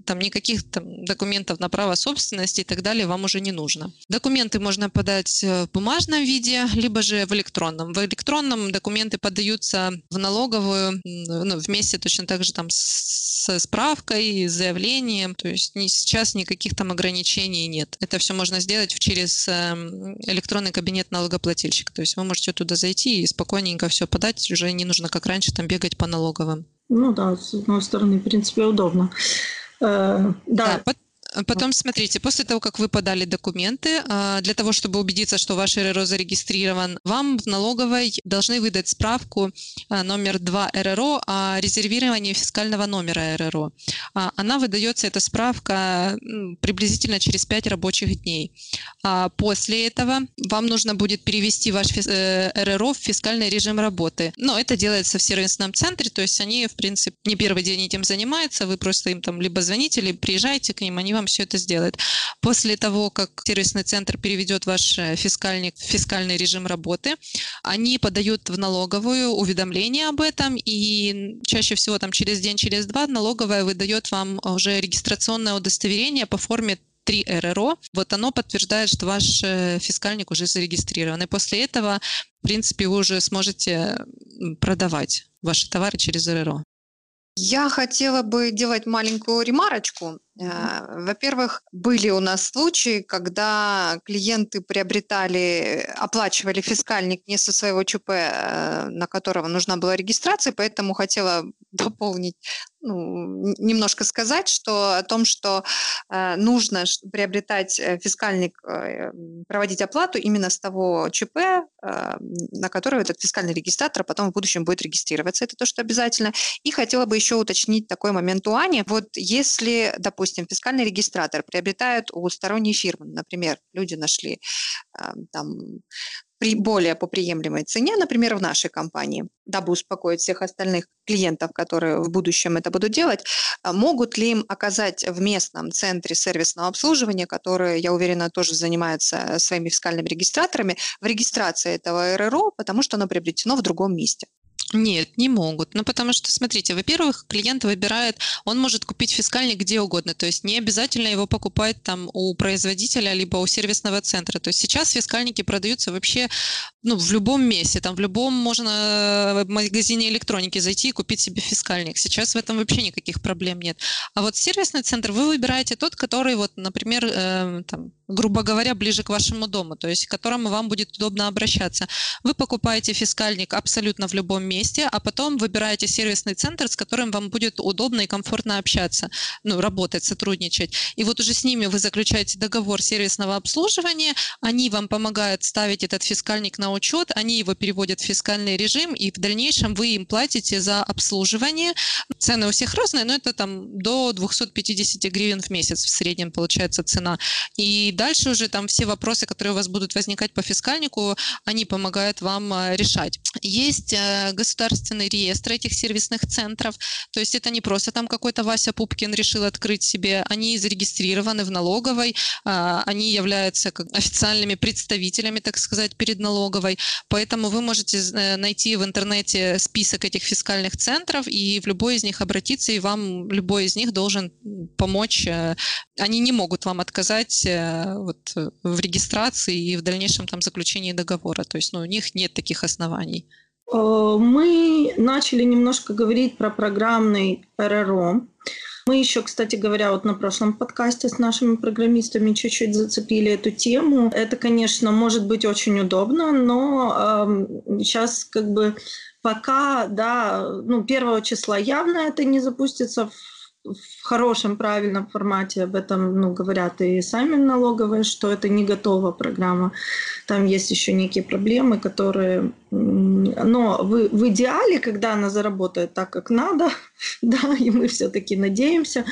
там никаких там, документов на право собственности и так далее вам уже не нужно. Документы можно подать в бумажном виде, либо же в электронном. В электронном документы подаются в налоговую ну, вместе точно так же там с справкой, с заявлением. То есть ни, сейчас никаких там ограничений нет. Это все можно сделать через эм, электронный кабинет налогоплательщика. То есть вы можете туда зайти и спокойненько все подать. Уже не нужно, как раньше, там бегать по налоговым. Ну да, с одной стороны, в принципе, удобно. Э, да. да. Потом смотрите, после того, как вы подали документы, а, для того, чтобы убедиться, что ваш РРО зарегистрирован, вам в налоговой должны выдать справку а, номер 2 РРО о резервировании фискального номера РРО. А, она выдается, эта справка, приблизительно через 5 рабочих дней. После этого вам нужно будет перевести ваш э, РРО в фискальный режим работы. Но это делается в сервисном центре, то есть они, в принципе, не первый день этим занимаются, вы просто им там либо звоните, либо приезжаете к ним, они вам вам все это сделает. После того, как сервисный центр переведет ваш э, фискальник в фискальный режим работы, они подают в налоговую уведомление об этом, и чаще всего там через день, через два налоговая выдает вам уже регистрационное удостоверение по форме 3 РРО. Вот оно подтверждает, что ваш э, фискальник уже зарегистрирован. И после этого, в принципе, вы уже сможете продавать ваши товары через РРО. Я хотела бы делать маленькую ремарочку. Э, во-первых, были у нас случаи, когда клиенты приобретали, оплачивали фискальник не со своего ЧП, э, на которого нужна была регистрация, поэтому хотела <laughs> дополнить, ну, немножко сказать, что о том, что э, нужно приобретать фискальник, проводить оплату именно с того ЧП, на которого этот фискальный регистратор потом в будущем будет регистрироваться. Это то, что обязательно. И хотела бы еще уточнить такой момент у Ани. Вот если, допустим, допустим, фискальный регистратор приобретают у сторонней фирмы, например, люди нашли там при более по приемлемой цене, например, в нашей компании, дабы успокоить всех остальных клиентов, которые в будущем это будут делать, а, могут ли им оказать в местном центре сервисного обслуживания, которые, я уверена, тоже занимаются своими фискальными регистраторами, в регистрации этого РРО, потому что оно приобретено в другом месте? Нет, не могут. Ну, потому что, смотрите, во-первых, клиент выбирает, он может купить фискальник где угодно, то есть не обязательно его покупать там у производителя, либо у сервисного центра. То есть сейчас фискальники продаются вообще ну, в любом месте, там в любом можно в магазине электроники зайти и купить себе фискальник. Сейчас в этом вообще никаких проблем нет. А вот сервисный центр вы выбираете тот, который вот, например, э, там, грубо говоря, ближе к вашему дому, то есть к которому вам будет удобно обращаться. Вы покупаете фискальник абсолютно в любом месте, а потом выбираете сервисный центр, с которым вам будет удобно и комфортно общаться, ну, работать, сотрудничать. И вот уже с ними вы заключаете договор сервисного обслуживания, они вам помогают ставить этот фискальник на учет, они его переводят в фискальный режим, и в дальнейшем вы им платите за обслуживание. Цены у всех разные, но это там до 250 гривен в месяц в среднем получается цена. И дальше уже там все вопросы, которые у вас будут возникать по фискальнику, они помогают вам э, решать. Есть э, государственный реестр этих сервисных центров, то есть это не просто там какой-то Вася Пупкин решил открыть себе, они зарегистрированы в налоговой, а, они являются официальными представителями, так сказать, перед налоговой, поэтому вы можете э, найти в интернете список этих фискальных центров и в любой из них обратиться, и вам любой из них должен помочь. Они не могут вам отказать вот, в регистрации и в дальнейшем там заключении договора, то есть ну, у них нет таких оснований. Э, мы начали немножко говорить про программный РРО. Мы еще, кстати говоря, вот на прошлом подкасте с нашими программистами чуть-чуть зацепили эту тему. Это, конечно, может быть очень удобно, но э, сейчас как бы пока, да, ну, первого числа явно это не запустится в хорошем, правильном формате об этом ну, говорят и сами налоговые, что это не готова программа. Там есть еще некие проблемы, которые... Но в, в идеале, когда она заработает так, как надо, <laughs> да, и мы все-таки надеемся,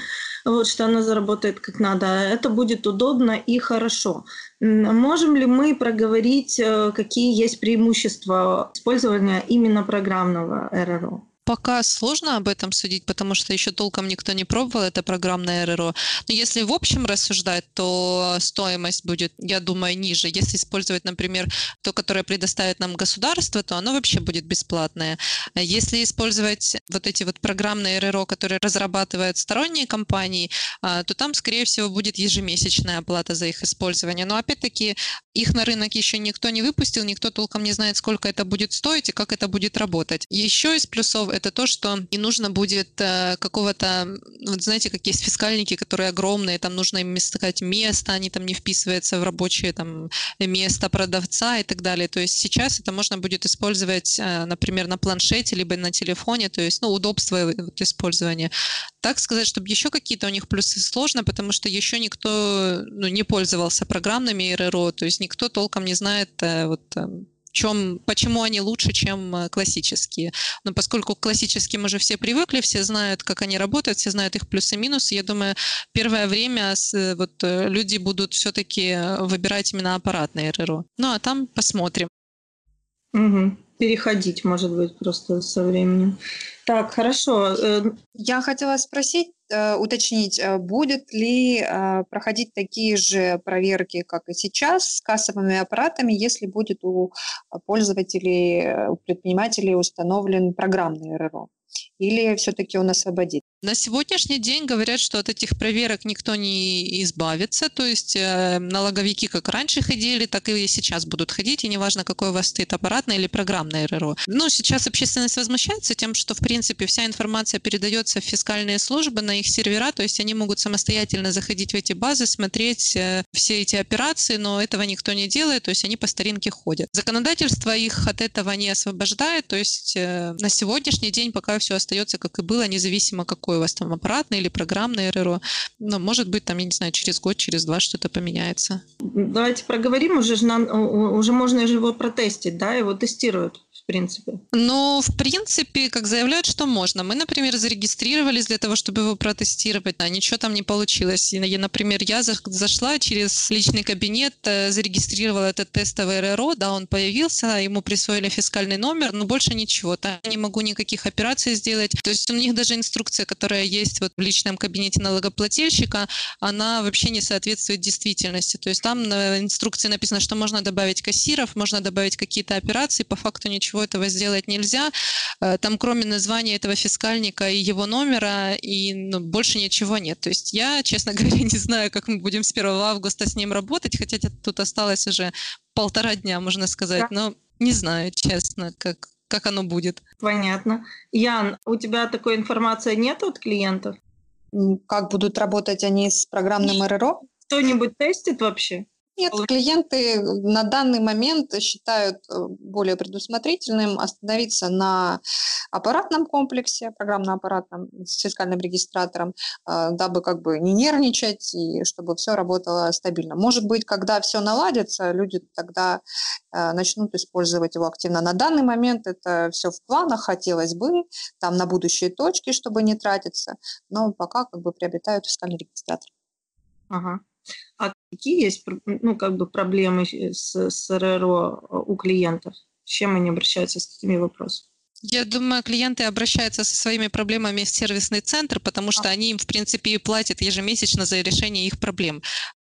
вот, что она заработает как надо, это будет удобно и хорошо. Можем ли мы проговорить, э, какие есть преимущества использования именно программного РРО? Пока сложно об этом судить, потому что еще толком никто не пробовал это программное РРО. Но если в общем рассуждать, то стоимость будет, я думаю, ниже. Если использовать, например, то, которое предоставит нам государство, то оно вообще будет бесплатное. Если использовать вот эти вот программные РРО, которые разрабатывают сторонние компании, а, то там, скорее всего, будет ежемесячная оплата за их использование. Но опять-таки их на рынок еще никто не выпустил, никто толком не знает, сколько это будет стоить и как это будет работать. Еще из плюсов это то, что не нужно будет э, какого-то, вот знаете, как есть фискальники, которые огромные, там нужно им искать место, они там не вписываются в рабочее там место продавца и так далее. То есть сейчас это можно будет использовать, э, например, на планшете либо на телефоне, то есть, ну, удобство вот, использования. Так сказать, чтобы еще какие-то у них плюсы сложно, потому что еще никто ну, не пользовался программными РРО, то есть никто толком не знает э, вот чем, почему они лучше, чем э, классические. Но поскольку к классическим уже все привыкли, все знают, как они работают, все знают их плюсы и минусы, я думаю, первое время э, вот, э, люди будут все-таки выбирать именно аппаратные РРО. Ну, а там посмотрим. Угу. Переходить, может быть, просто со временем. Так, хорошо. Я хотела спросить, Э, уточнить, э, будет ли э, проходить такие же проверки, как и сейчас, с кассовыми аппаратами, если будет у пользователей, у предпринимателей установлен программный РРО? Или все-таки он освободит? На сегодняшний день говорят, что от этих проверок никто не избавится, то есть э, налоговики как раньше ходили, так и сейчас будут ходить, и неважно, какой у вас стоит аппаратный или программный РРО. Но сейчас общественность возмущается тем, что, в принципе, вся информация передается в фискальные службы на их сервера, то есть они могут самостоятельно заходить в эти базы, смотреть э, все эти операции, но этого никто не делает, то есть они по старинке ходят. Законодательство их от этого не освобождает, то есть э, на сегодняшний день пока все остается как и было, независимо какой какой у вас там аппаратный или программный РРО. Но, может быть, там, я не знаю, через год, через два что-то поменяется. Давайте проговорим, уже, уже можно его протестить, да, его тестируют принципе? Ну, в принципе, как заявляют, что можно. Мы, например, зарегистрировались для того, чтобы его протестировать, а ничего там не получилось. И, например, я зашла через личный кабинет, э, зарегистрировала этот тестовый РРО, да, он появился, ему присвоили фискальный номер, но больше ничего. Там не могу никаких операций сделать. То есть у них даже инструкция, которая есть вот в личном кабинете налогоплательщика, она вообще не соответствует действительности. То есть там на инструкции написано, что можно добавить кассиров, можно добавить какие-то операции, по факту ничего этого сделать нельзя. Э, там кроме названия этого фискальника и его номера, и ну, больше ничего нет. То есть я, честно <laughs> говоря, не знаю, как мы будем с 1 августа с ним работать, хотя тут осталось уже полтора дня, можно сказать, да. но не знаю, честно, как, как оно будет. Понятно. Ян, у тебя такой информации нет от клиентов? Как будут работать они с программным РРО? Кто-нибудь тестит вообще? Нет, клиенты на данный момент считают э, более предусмотрительным остановиться на аппаратном комплексе, программно-аппаратном с фискальным регистратором, э, дабы как бы не нервничать и чтобы все работало стабильно. Может быть, когда все наладится, люди тогда э, начнут использовать его активно. На данный момент это все в планах, хотелось бы, там на будущие точки, чтобы не тратиться, но пока как бы приобретают фискальный регистратор. Ага. А какие есть ну, как бы проблемы с, с РРО у клиентов? С чем они обращаются, с какими вопросами? Я думаю, клиенты обращаются со своими проблемами в сервисный центр, потому что они им, в принципе, и платят ежемесячно за решение их проблем.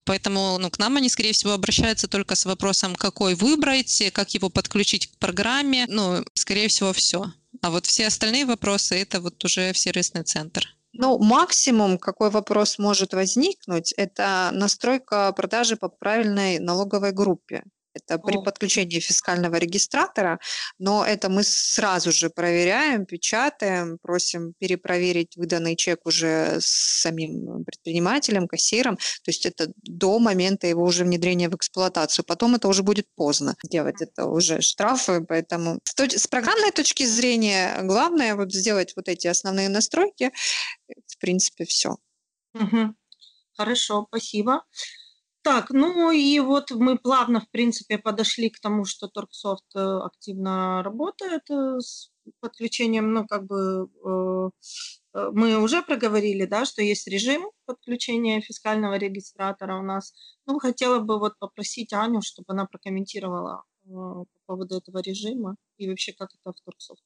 Поэтому ну, к нам они, скорее всего, обращаются только с вопросом, какой выбрать, как его подключить к программе. Ну, скорее всего, все. А вот все остальные вопросы – это вот уже в сервисный центр. Ну, максимум, какой вопрос может возникнуть, это настройка продажи по правильной налоговой группе. Это при подключении фискального регистратора, но это мы сразу же проверяем, печатаем, просим перепроверить выданный чек уже с самим предпринимателем, кассиром. То есть это до момента его уже внедрения в эксплуатацию. Потом это уже будет поздно делать, это уже штрафы. Поэтому с программной точки зрения главное вот сделать вот эти основные настройки. В принципе, все. Угу. Хорошо, спасибо. Так, ну и вот мы плавно, в принципе, подошли к тому, что Торксофт э, активно работает э, с подключением, ну, как бы э, мы уже проговорили, да, что есть режим подключения фискального регистратора у нас. Ну, хотела бы вот попросить Аню, чтобы она прокомментировала по поводу этого режима и вообще как это в Торксофт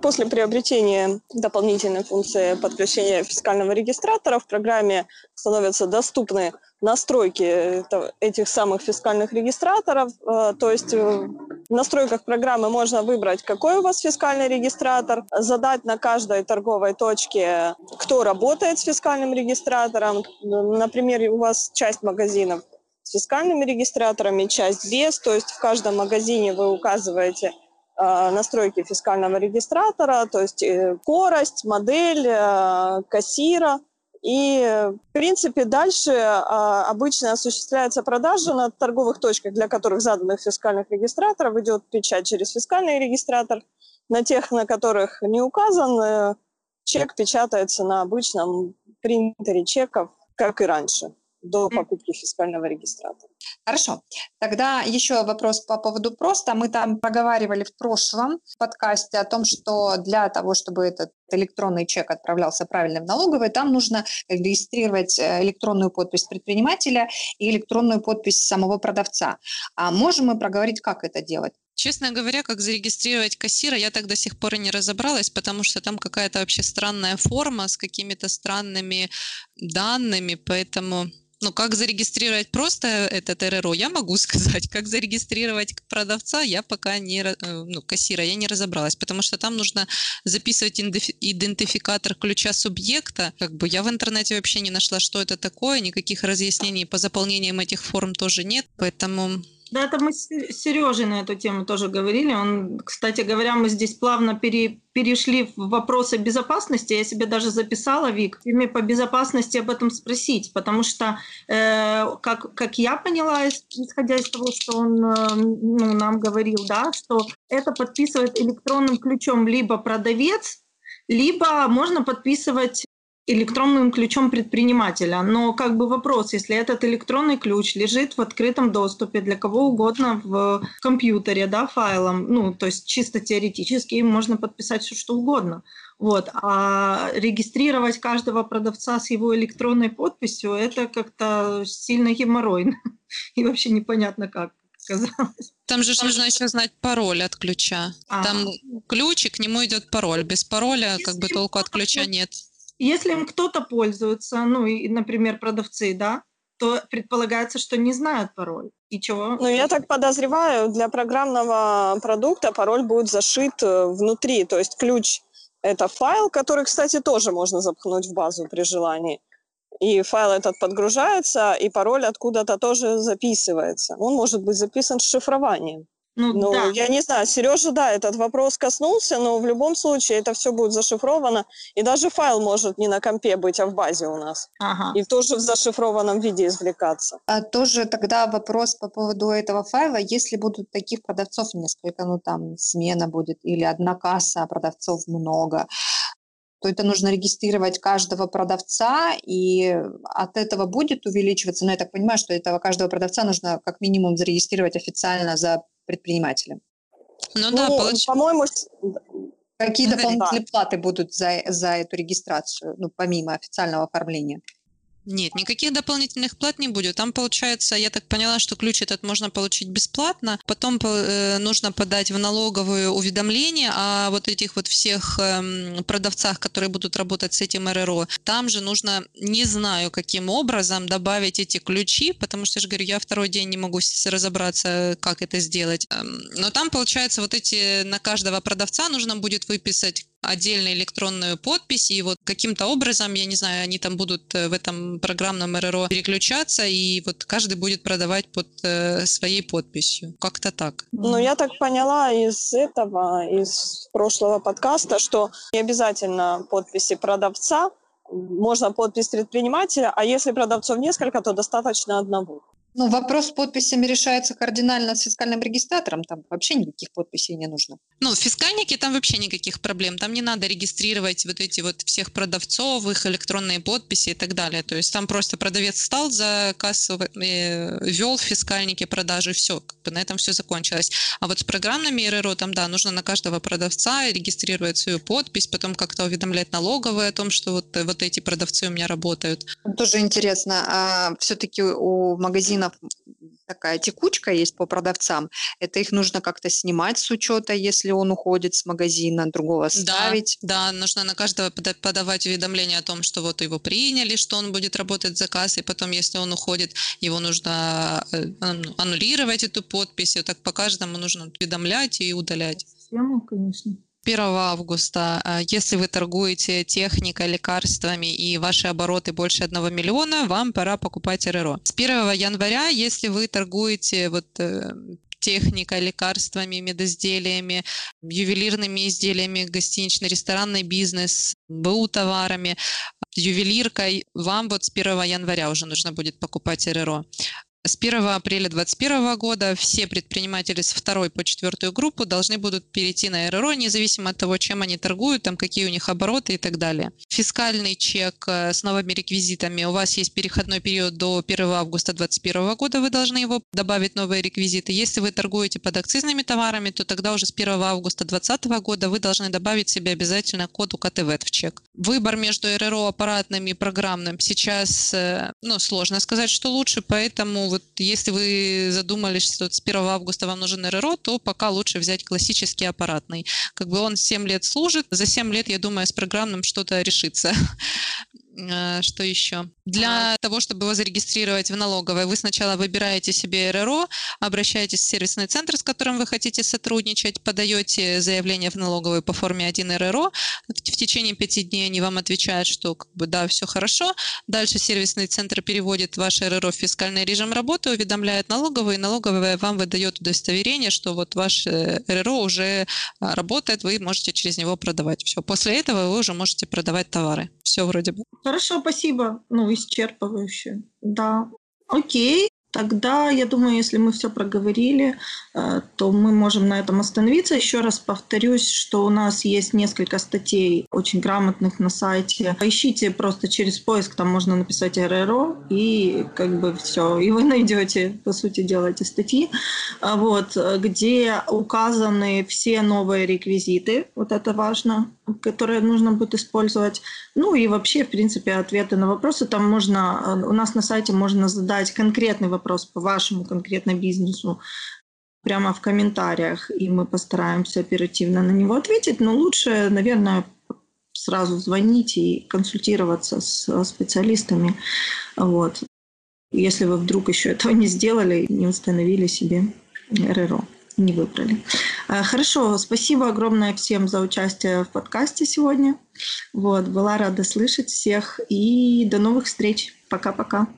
После приобретения дополнительной функции подключения фискального регистратора в программе становятся доступны настройки этих самых фискальных регистраторов. Э, то есть э, в настройках программы можно выбрать, какой у вас фискальный регистратор, задать на каждой торговой точке, кто работает с фискальным регистратором. Например, у вас часть магазинов с фискальными регистраторами, часть без. То есть в каждом магазине вы указываете настройки фискального регистратора, то есть э, скорость, модель, э, кассира. И, в принципе, дальше обычно осуществляется продажа на торговых точках, для которых заданных фискальных регистраторов идет печать через фискальный регистратор. На тех, на которых не указан, чек печатается на обычном принтере чеков, как и раньше до покупки фискального регистратора. Хорошо. Тогда еще вопрос по поводу просто. Мы там проговаривали в прошлом подкасте о том, что для того, чтобы этот электронный чек отправлялся правильно в налоговый, там нужно регистрировать э, электронную подпись предпринимателя и электронную подпись самого продавца. А можем мы проговорить, как это делать? Честно говоря, как зарегистрировать кассира, я так до сих пор и не разобралась, потому что там какая-то вообще странная форма с какими-то странными данными, поэтому ну, как зарегистрировать просто этот РРО, я могу <laughs> сказать. Как зарегистрировать продавца, я пока не, э, ну, кассира, я не разобралась, потому что там нужно записывать идентификатор ключа субъекта. Как бы я в интернете вообще не нашла, что это такое, никаких разъяснений по заполнениям этих форм тоже нет, поэтому да, это мы с Сережей на эту тему тоже говорили. Он, кстати говоря, мы здесь плавно пере, перешли в вопросы безопасности. Я себе даже записала, Вик, мне по безопасности об этом спросить, потому что, э, как, как я поняла, исходя из того, что он э, ну, нам говорил, да, что это подписывает электронным ключом либо продавец, либо можно подписывать электронным ключом предпринимателя. Но как бы вопрос, если этот электронный ключ лежит в открытом доступе для кого угодно в компьютере, да, файлом, ну, то есть чисто теоретически им можно подписать все, что угодно. Вот. А регистрировать каждого продавца с его электронной подписью, это как-то сильно геморройно. <laughs> И вообще непонятно как. Казалось. Там же нужно еще знать пароль от ключа. А. Там ключ, и к нему идет пароль. Без пароля как бы толку от ключа нет. Если им кто-то пользуется, ну, и, например, продавцы, да, то предполагается, что не знают пароль. И чего? Ну, я так подозреваю, для программного продукта пароль будет зашит э, внутри. То есть ключ – это файл, который, кстати, тоже можно запхнуть в базу при желании. И файл этот подгружается, и пароль откуда-то тоже записывается. Он может быть записан с шифрованием. Ну, ну да. я не знаю, Сережа, да, этот вопрос коснулся, но в любом случае это все будет зашифровано, и даже файл может не на компе быть, а в базе у нас. Ага. И тоже в зашифрованном виде извлекаться. А тоже тогда вопрос по поводу этого файла, если будут таких продавцов несколько, ну там смена будет, или одна касса, а продавцов много, то это нужно регистрировать каждого продавца, и от этого будет увеличиваться, но я так понимаю, что этого каждого продавца нужно как минимум зарегистрировать официально за предпринимателем. Ну, ну да, получ... по-моему... Какие дополнительные да. платы будут за, за эту регистрацию, ну, помимо официального оформления? Нет, никаких дополнительных плат не будет. Там получается, я так поняла, что ключ этот можно получить бесплатно. Потом э, нужно подать в налоговое уведомление о вот этих вот всех э, продавцах, которые будут работать с этим РРО. Там же нужно, не знаю, каким образом добавить эти ключи, потому что я же говорю, я второй день не могу разобраться, как это сделать. Эм, но там получается вот эти на каждого продавца нужно будет выписать отдельную электронную подпись, и вот каким-то образом, я не знаю, они там будут э, в этом программном РРО переключаться, и вот каждый будет продавать под э, своей подписью. Как-то так. Ну, я так поняла из этого, из прошлого подкаста, что не обязательно подписи продавца, можно подпись предпринимателя, а если продавцов несколько, то достаточно одного. Ну, вопрос с подписями решается кардинально с фискальным регистратором, там вообще никаких подписей не нужно. Ну, в фискальнике там вообще никаких проблем, там не надо регистрировать вот эти вот всех продавцов, их электронные подписи и так далее. То есть там просто продавец стал за кассу, э, вел в фискальнике продажи, все, как бы на этом все закончилось. А вот с программными РРО там, да, нужно на каждого продавца регистрировать свою подпись, потом как-то уведомлять налоговые о том, что вот, вот эти продавцы у меня работают. Тоже интересно, а все-таки у магазина магазинов такая текучка есть по продавцам. Это их нужно как-то снимать с учета, если он уходит с магазина, другого ставить. Да, да нужно на каждого подавать уведомление о том, что вот его приняли, что он будет работать за кассой. Потом, если он уходит, его нужно э, аннулировать эту подпись. И так по каждому нужно уведомлять и удалять. Систему, конечно. 1 августа, а, если вы торгуете техникой, лекарствами и ваши обороты больше 1 миллиона, вам пора покупать РРО. С 1 января, если вы торгуете вот э, техникой, лекарствами, медизделиями, ювелирными изделиями, гостинично-ресторанный бизнес, БУ товарами, ювелиркой, вам вот с 1 января уже нужно будет покупать РРО. С 1 апреля 2021 года все предприниматели с второй по четвертую группу должны будут перейти на РРО, независимо от того, чем они торгуют, там, какие у них обороты и так далее. Фискальный чек э, с новыми реквизитами. У вас есть переходной период до 1 августа 2021 года, вы должны его добавить новые реквизиты. Если вы торгуете под акцизными товарами, то тогда уже с 1 августа 2020 года вы должны добавить себе обязательно код УКТВ в чек. Выбор между РРО аппаратным и программным сейчас, э, ну, сложно сказать, что лучше, поэтому вот если вы задумались, что с 1 августа вам нужен РРО, то пока лучше взять классический аппаратный. Как бы он 7 лет служит, за 7 лет, я думаю, с программным что-то решится. Э, что еще? Для того, чтобы его зарегистрировать в налоговой, вы сначала выбираете себе РРО, обращаетесь в сервисный центр, с которым вы хотите сотрудничать, подаете заявление в налоговую по форме 1 РРО. В течение пяти дней они вам отвечают, что как бы да, все хорошо. Дальше сервисный центр переводит ваше РРО в фискальный режим работы, уведомляет налоговую, и налоговая вам выдает удостоверение, что вот ваш э, РРО уже а, работает, вы можете через него продавать. Все. После этого вы уже можете продавать товары. Все вроде бы. Хорошо, спасибо. Ну, исчерпывающе. Да. Окей. Тогда, я думаю, если мы все проговорили, э, то мы можем на этом остановиться. Еще раз повторюсь, что у нас есть несколько статей очень грамотных на сайте. Поищите просто через поиск, там можно написать РРО, и как бы все, и вы найдете, по сути дела, эти статьи, а вот, где указаны все новые реквизиты, вот это важно, которые нужно будет использовать. Ну и вообще, в принципе, ответы на вопросы. Там можно, э, у нас на сайте можно задать конкретный вопрос по вашему конкретно бизнесу прямо в комментариях, и мы постараемся оперативно на него ответить. Но лучше, наверное, сразу звонить и консультироваться с специалистами. Вот. Если вы вдруг еще этого не сделали, не установили себе РРО не выбрали. Э, хорошо, спасибо огромное всем за участие в подкасте сегодня. Вот, была рада слышать всех и до новых встреч. Пока-пока.